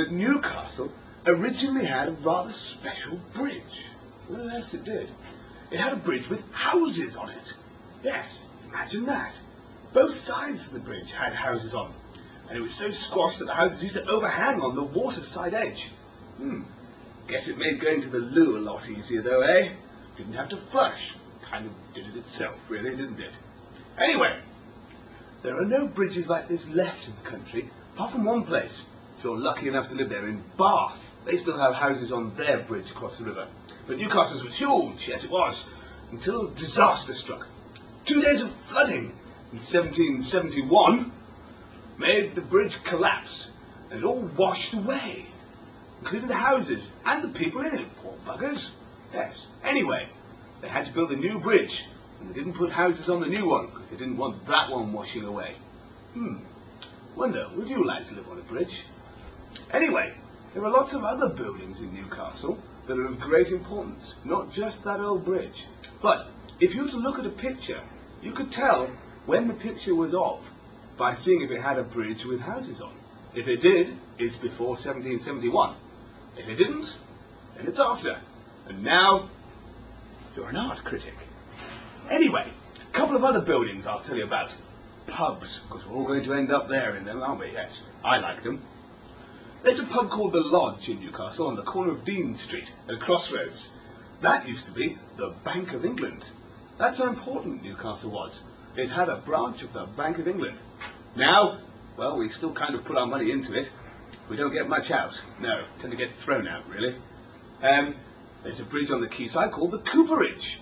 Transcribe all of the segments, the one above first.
that Newcastle originally had a rather special bridge. Yes, it did. It had a bridge with houses on it. Yes, imagine that. Both sides of the bridge had houses on, and it was so squashed that the houses used to overhang on the waterside edge. Hmm. Guess it made going to the loo a lot easier, though, eh? Didn't have to flush. Kind of did it itself, really, didn't it? Anyway, there are no bridges like this left in the country, apart from one place. If you're lucky enough to live there, in Bath. They still have houses on their bridge across the river. But Newcastle's was huge, yes it was, until disaster struck. Two days of flooding in 1771 made the bridge collapse, and all washed away, including the houses and the people in it, poor buggers. Yes, anyway, they had to build a new bridge, and they didn't put houses on the new one, because they didn't want that one washing away. Hmm, wonder, would you like to live on a bridge? Anyway, there are lots of other buildings in Newcastle that are of great importance, not just that old bridge. But if you were to look at a picture, you could tell when the picture was of by seeing if it had a bridge with houses on. If it did, it's before 1771. If it didn't, then it's after. And now, you're an art critic. Anyway, a couple of other buildings I'll tell you about. Pubs, because we're all going to end up there in them, aren't we? Yes, I like them. There's a pub called The Lodge in Newcastle on the corner of Dean Street at Crossroads. That used to be the Bank of England. That's how important Newcastle was. It had a branch of the Bank of England. Now, well, we still kind of put our money into it. We don't get much out. No, tend to get thrown out, really. Um, there's a bridge on the quayside called the Cooperage.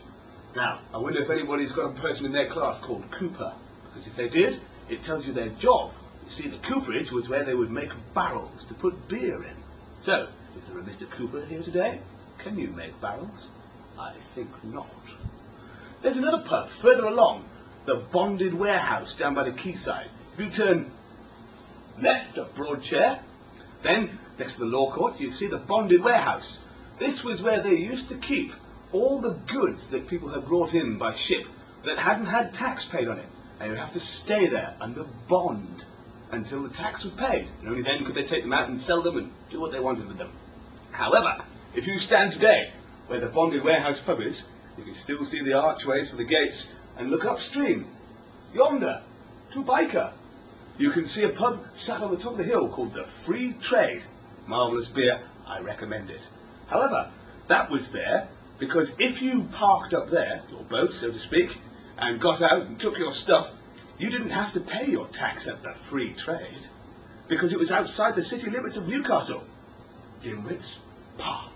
Now, I wonder if anybody's got a person in their class called Cooper. Because if they did, it tells you their job. You see, the cooperage was where they would make barrels to put beer in. So, is there a Mr. Cooper here today? Can you make barrels? I think not. There's another pub further along, the Bonded Warehouse down by the quayside. If you turn left of Broad Chare, then next to the law courts, you see the Bonded Warehouse. This was where they used to keep all the goods that people had brought in by ship that hadn't had tax paid on it. And you'd have to stay there under bond until the tax was paid, and only then could they take them out and sell them and do what they wanted with them. However, if you stand today where the bonded warehouse pub is, you can still see the archways for the gates and look upstream, yonder, to Byker. You can see a pub sat on the top of the hill called the Free Trade. Marvellous beer, I recommend it. However, that was there because if you parked up there, your boat, so to speak, and got out and took your stuff you didn't have to pay your tax at the free trade because it was outside the city limits of Newcastle. Dimwits? Pah!